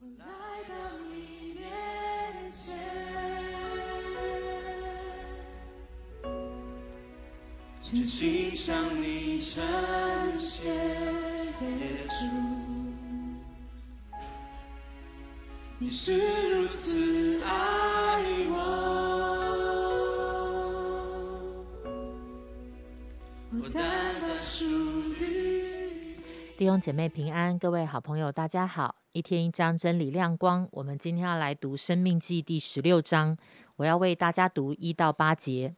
我来到你面前，真心向你呈现，耶稣，你是如此爱弟兄姐妹平安，各位好朋友，大家好！一天一章真理亮光，我们今天要来读《生命记》第十六章，我要为大家读一到八节。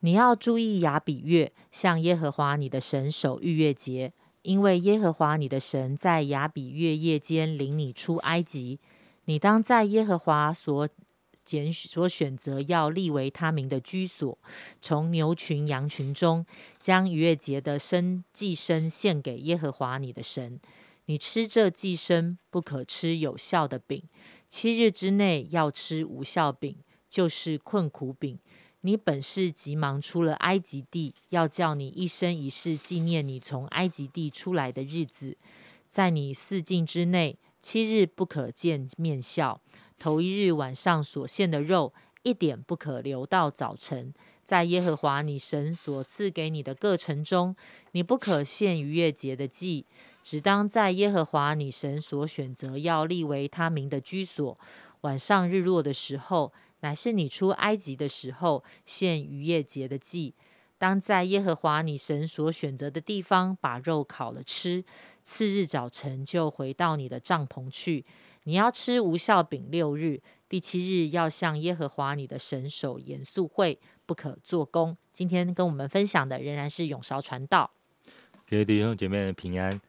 你要注意雅比月，向耶和华你的神守逾越节，因为耶和华你的神在雅比月夜间领你出埃及。你当在耶和华所拣所选择要立为他名的居所，从牛群羊群中，将逾越节的生祭牲献给耶和华你的神。你吃这祭牲，不可吃有效的饼，七日之内要吃无效饼，就是困苦饼。你本是急忙出了埃及地，要叫你一生一世纪念你从埃及地出来的日子。在你四境之内，七日不可见面笑。头一日晚上所献的肉，一点不可留到早晨。在耶和华你神所赐给你的各城中，你不可献逾越节的祭，只当在耶和华你神所选择要立为他名的居所。晚上日落的时候，乃是你出埃及的时候，献逾越节的祭。当在耶和华你神所选择的地方，把肉烤了吃。次日早晨就回到你的帐篷去。你要吃无效饼六日，第七日要向耶和华你的神守严肃会，不可做工。今天跟我们分享的仍然是永韶传道。各位弟兄姐妹们平安。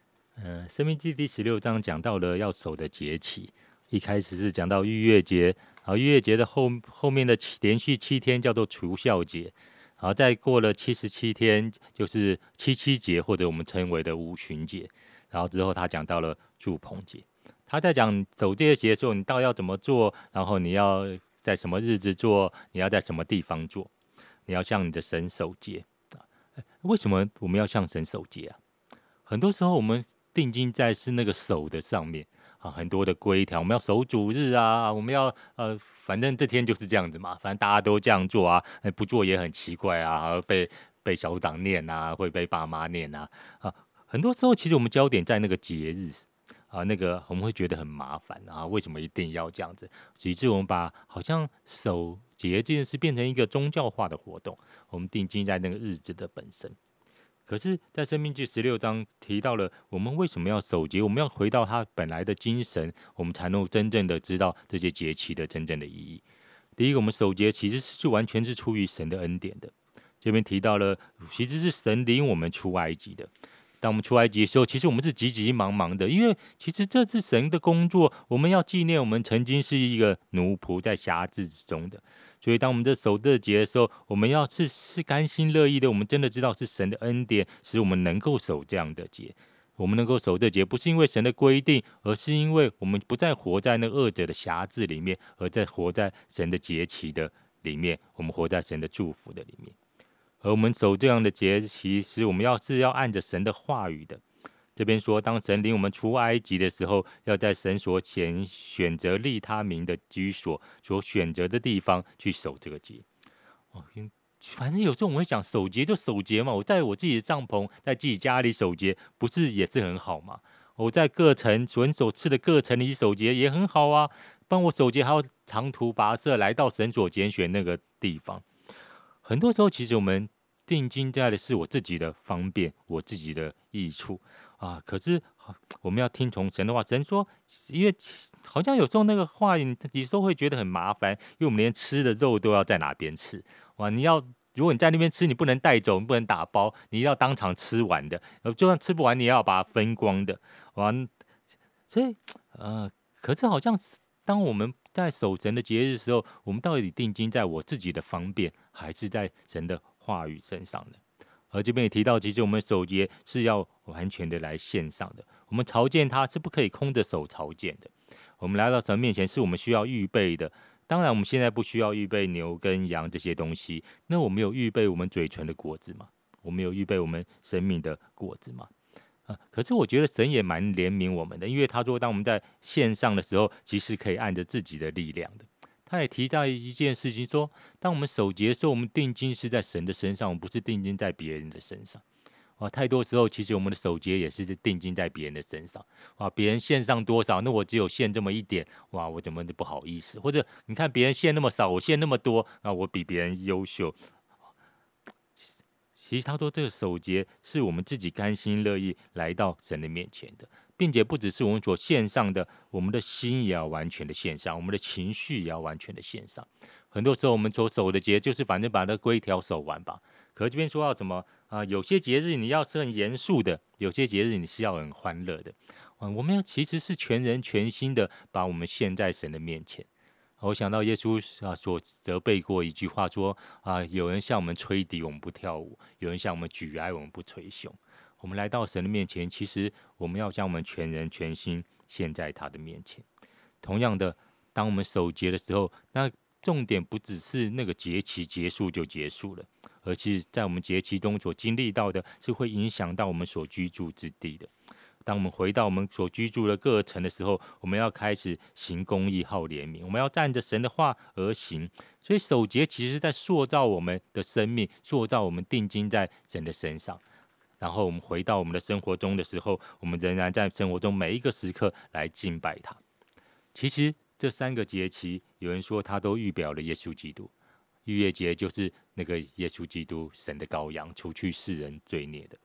呃，《生命记》第十六章讲到了要守的节期，一开始是讲到逾越节，然后逾越节的后后面的连续七天叫做除孝节，然后再过了七十七天就是七七节，或者我们称为的五旬节，然后之后他讲到了祝棚节。他在讲守这些节的时候，你到底要怎么做，然后你要在什么日子做，你要在什么地方做，你要向你的神守节啊？为什么我们要向神守节啊？很多时候我们定睛在是那个守的上面啊，很多的规条，我们要守主日啊，我们要呃，反正这天就是这样子嘛，反正大家都这样做啊，不做也很奇怪啊，被被小组长念啊，会被爸妈念啊啊，很多时候其实我们焦点在那个节日啊，那个我们会觉得很麻烦啊，为什么一定要这样子？以致我们把好像守节这件事变成一个宗教化的活动，我们定睛在那个日子的本身。可是，在《生命记》十六章提到了我们为什么要守节，我们要回到它本来的精神，我们才能真正的知道这些节期的真正的意义。第一个，我们守节其实是完全是出于神的恩典的。这边提到了，其实是神领我们出埃及的。当我们出埃及的时候，其实我们是急急忙忙的，因为其实这是神的工作，我们要纪念我们曾经是一个奴仆在辖制之中的。所以，当我们在守这节的时候，我们要是是甘心乐意的，我们真的知道是神的恩典，使我们能够守这样的节。我们能够守这节，不是因为神的规定，而是因为我们不再活在那恶者的辖制里面，而在活在神的节期的里面。我们活在神的祝福的里面。而我们守这样的节，其实我们要是要按着神的话语的。这边说，当神领我们出埃及的时候，要在神所前选择利他民的居所所选择的地方去守这个节。哦，反正有时候我们会想守节就守节嘛，我在我自己的帐篷，在自己家里守节，不是也是很好吗？我在各城神所赐的各城里守节也很好啊。帮我守节还要长途跋涉来到神所拣选那个地方。很多时候，其实我们定金在的是我自己的方便，我自己的益处。啊！可是我们要听从神的话。神说，因为好像有时候那个话，你有时候会觉得很麻烦，因为我们连吃的肉都要在哪边吃哇？你要如果你在那边吃，你不能带走，你不能打包，你要当场吃完的。就算吃不完，你也要把它分光的。完，所以呃，可是好像当我们在守神的节日的时候，我们到底定睛在我自己的方便，还是在神的话语身上的？而这边也提到，其实我们守节是要完全的来线上的。我们朝见他是不可以空着手朝见的。我们来到神面前，是我们需要预备的。当然，我们现在不需要预备牛跟羊这些东西。那我们有预备我们嘴唇的果子吗？我们有预备我们生命的果子吗？啊，可是我觉得神也蛮怜悯我们的，因为他说，当我们在线上的时候，其实可以按着自己的力量的。他也提到一件事情，说，当我们守节的时候，我们定睛是在神的身上，我们不是定睛在别人的身上。啊，太多时候，其实我们的守节也是定睛在别人的身上。啊，别人献上多少，那我只有献这么一点，哇，我怎么都不好意思？或者你看别人献那么少，我献那么多，啊，我比别人优秀。其实他说，这个守节是我们自己甘心乐意来到神的面前的。并且不只是我们所献上的，我们的心也要完全的献上，我们的情绪也要完全的献上。很多时候我们所守的节，就是反正把那规条守完吧。可这边说要怎么啊？有些节日你要是很严肃的，有些节日你是要很欢乐的。啊，我们要其实是全人全心的把我们献在神的面前。我想到耶稣啊所责备过一句话说啊，有人向我们吹笛，我们不跳舞；有人向我们举哀，我们不捶胸。我们来到神的面前，其实我们要将我们全人全心献在他的面前。同样的，当我们守节的时候，那重点不只是那个节期结束就结束了，而是在我们节期中所经历到的，是会影响到我们所居住之地的。当我们回到我们所居住的各城的时候，我们要开始行公义、好怜悯，我们要站着神的话而行。所以守节其实在塑造我们的生命，塑造我们定睛在神的身上。然后我们回到我们的生活中的时候，我们仍然在生活中每一个时刻来敬拜他。其实这三个节期，有人说他都预表了耶稣基督。逾越节就是那个耶稣基督神的羔羊，除去世人罪孽的。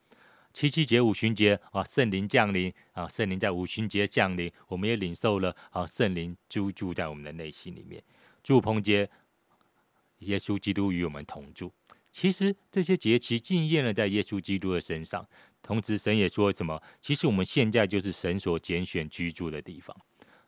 七七节五旬节啊，圣灵降临啊，圣灵在五旬节降临，我们也领受了啊，圣灵居住在我们的内心里面。祝棚节，耶稣基督与我们同住。其实这些节期应验了在耶稣基督的身上，同时神也说什么？其实我们现在就是神所拣选居住的地方。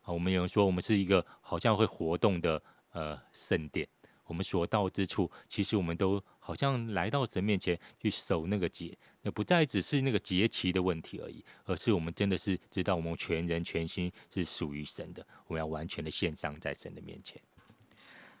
啊，我们有人说我们是一个好像会活动的呃圣殿，我们所到之处，其实我们都好像来到神面前去守那个节，那不再只是那个节期的问题而已，而是我们真的是知道我们全人全心是属于神的，我们要完全的献上在神的面前。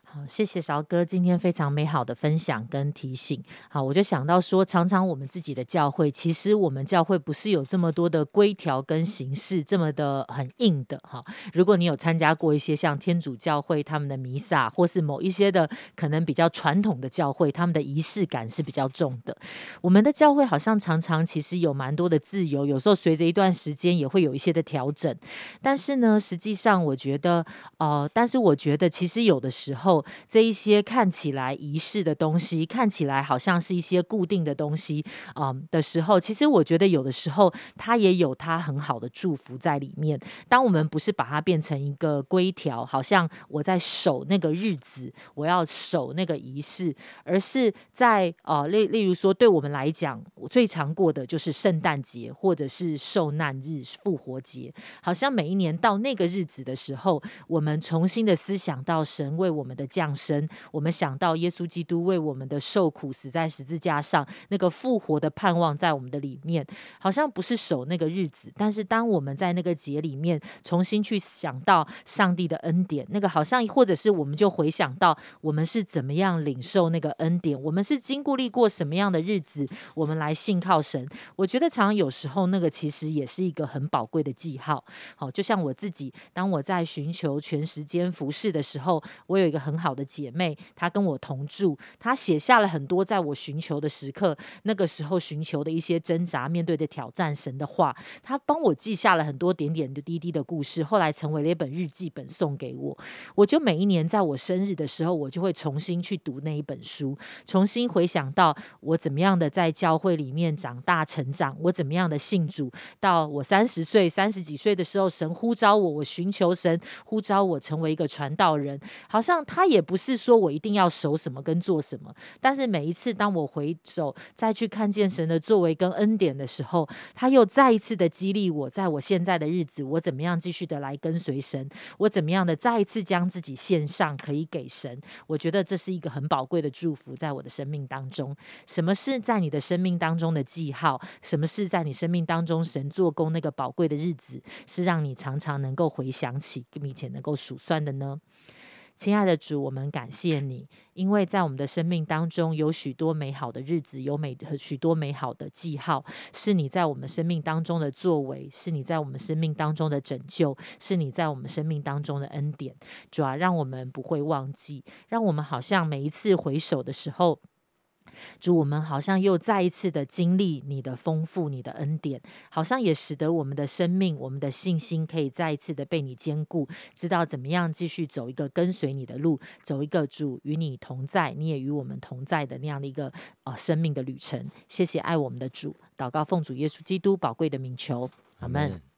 好，谢谢韶哥今天非常美好的分享跟提醒。好，我就想到说，常常我们自己的教会，其实我们教会不是有这么多的规条跟形式，这么的很硬的哈。如果你有参加过一些像天主教会他们的弥撒，或是某一些的可能比较传统的教会，他们的仪式感是比较重的。我们的教会好像常常其实有蛮多的自由，有时候随着一段时间也会有一些的调整。但是呢，实际上我觉得，呃，但是我觉得其实有的时候。这一些看起来仪式的东西，看起来好像是一些固定的东西，嗯的时候，其实我觉得有的时候它也有它很好的祝福在里面。当我们不是把它变成一个规条，好像我在守那个日子，我要守那个仪式，而是在呃例例如说，对我们来讲，我最常过的就是圣诞节或者是受难日、复活节，好像每一年到那个日子的时候，我们重新的思想到神为我们的。降生，我们想到耶稣基督为我们的受苦死在十字架上，那个复活的盼望在我们的里面，好像不是守那个日子，但是当我们在那个节里面重新去想到上帝的恩典，那个好像或者是我们就回想到我们是怎么样领受那个恩典，我们是经过历过什么样的日子，我们来信靠神。我觉得常常有时候那个其实也是一个很宝贵的记号。好，就像我自己，当我在寻求全时间服侍的时候，我有一个很。很好的姐妹，她跟我同住，她写下了很多在我寻求的时刻，那个时候寻求的一些挣扎、面对的挑战、神的话，她帮我记下了很多点点滴滴的故事，后来成为了一本日记本送给我。我就每一年在我生日的时候，我就会重新去读那一本书，重新回想到我怎么样的在教会里面长大成长，我怎么样的信主，到我三十岁、三十几岁的时候，神呼召我，我寻求神呼召我成为一个传道人，好像他。也不是说我一定要守什么跟做什么，但是每一次当我回首再去看见神的作为跟恩典的时候，他又再一次的激励我，在我现在的日子，我怎么样继续的来跟随神，我怎么样的再一次将自己献上，可以给神。我觉得这是一个很宝贵的祝福，在我的生命当中。什么是在你的生命当中的记号？什么是在你生命当中神做工那个宝贵的日子，是让你常常能够回想起，并且能够数算的呢？亲爱的主，我们感谢你，因为在我们的生命当中有许多美好的日子，有美许多美好的记号，是你在我们生命当中的作为，是你在我们生命当中的拯救，是你在我们生命当中的恩典。主啊，让我们不会忘记，让我们好像每一次回首的时候。主，我们好像又再一次的经历你的丰富，你的恩典，好像也使得我们的生命、我们的信心可以再一次的被你兼顾，知道怎么样继续走一个跟随你的路，走一个主与你同在，你也与我们同在的那样的一个呃生命的旅程。谢谢爱我们的主，祷告奉主耶稣基督宝贵的名求，阿门。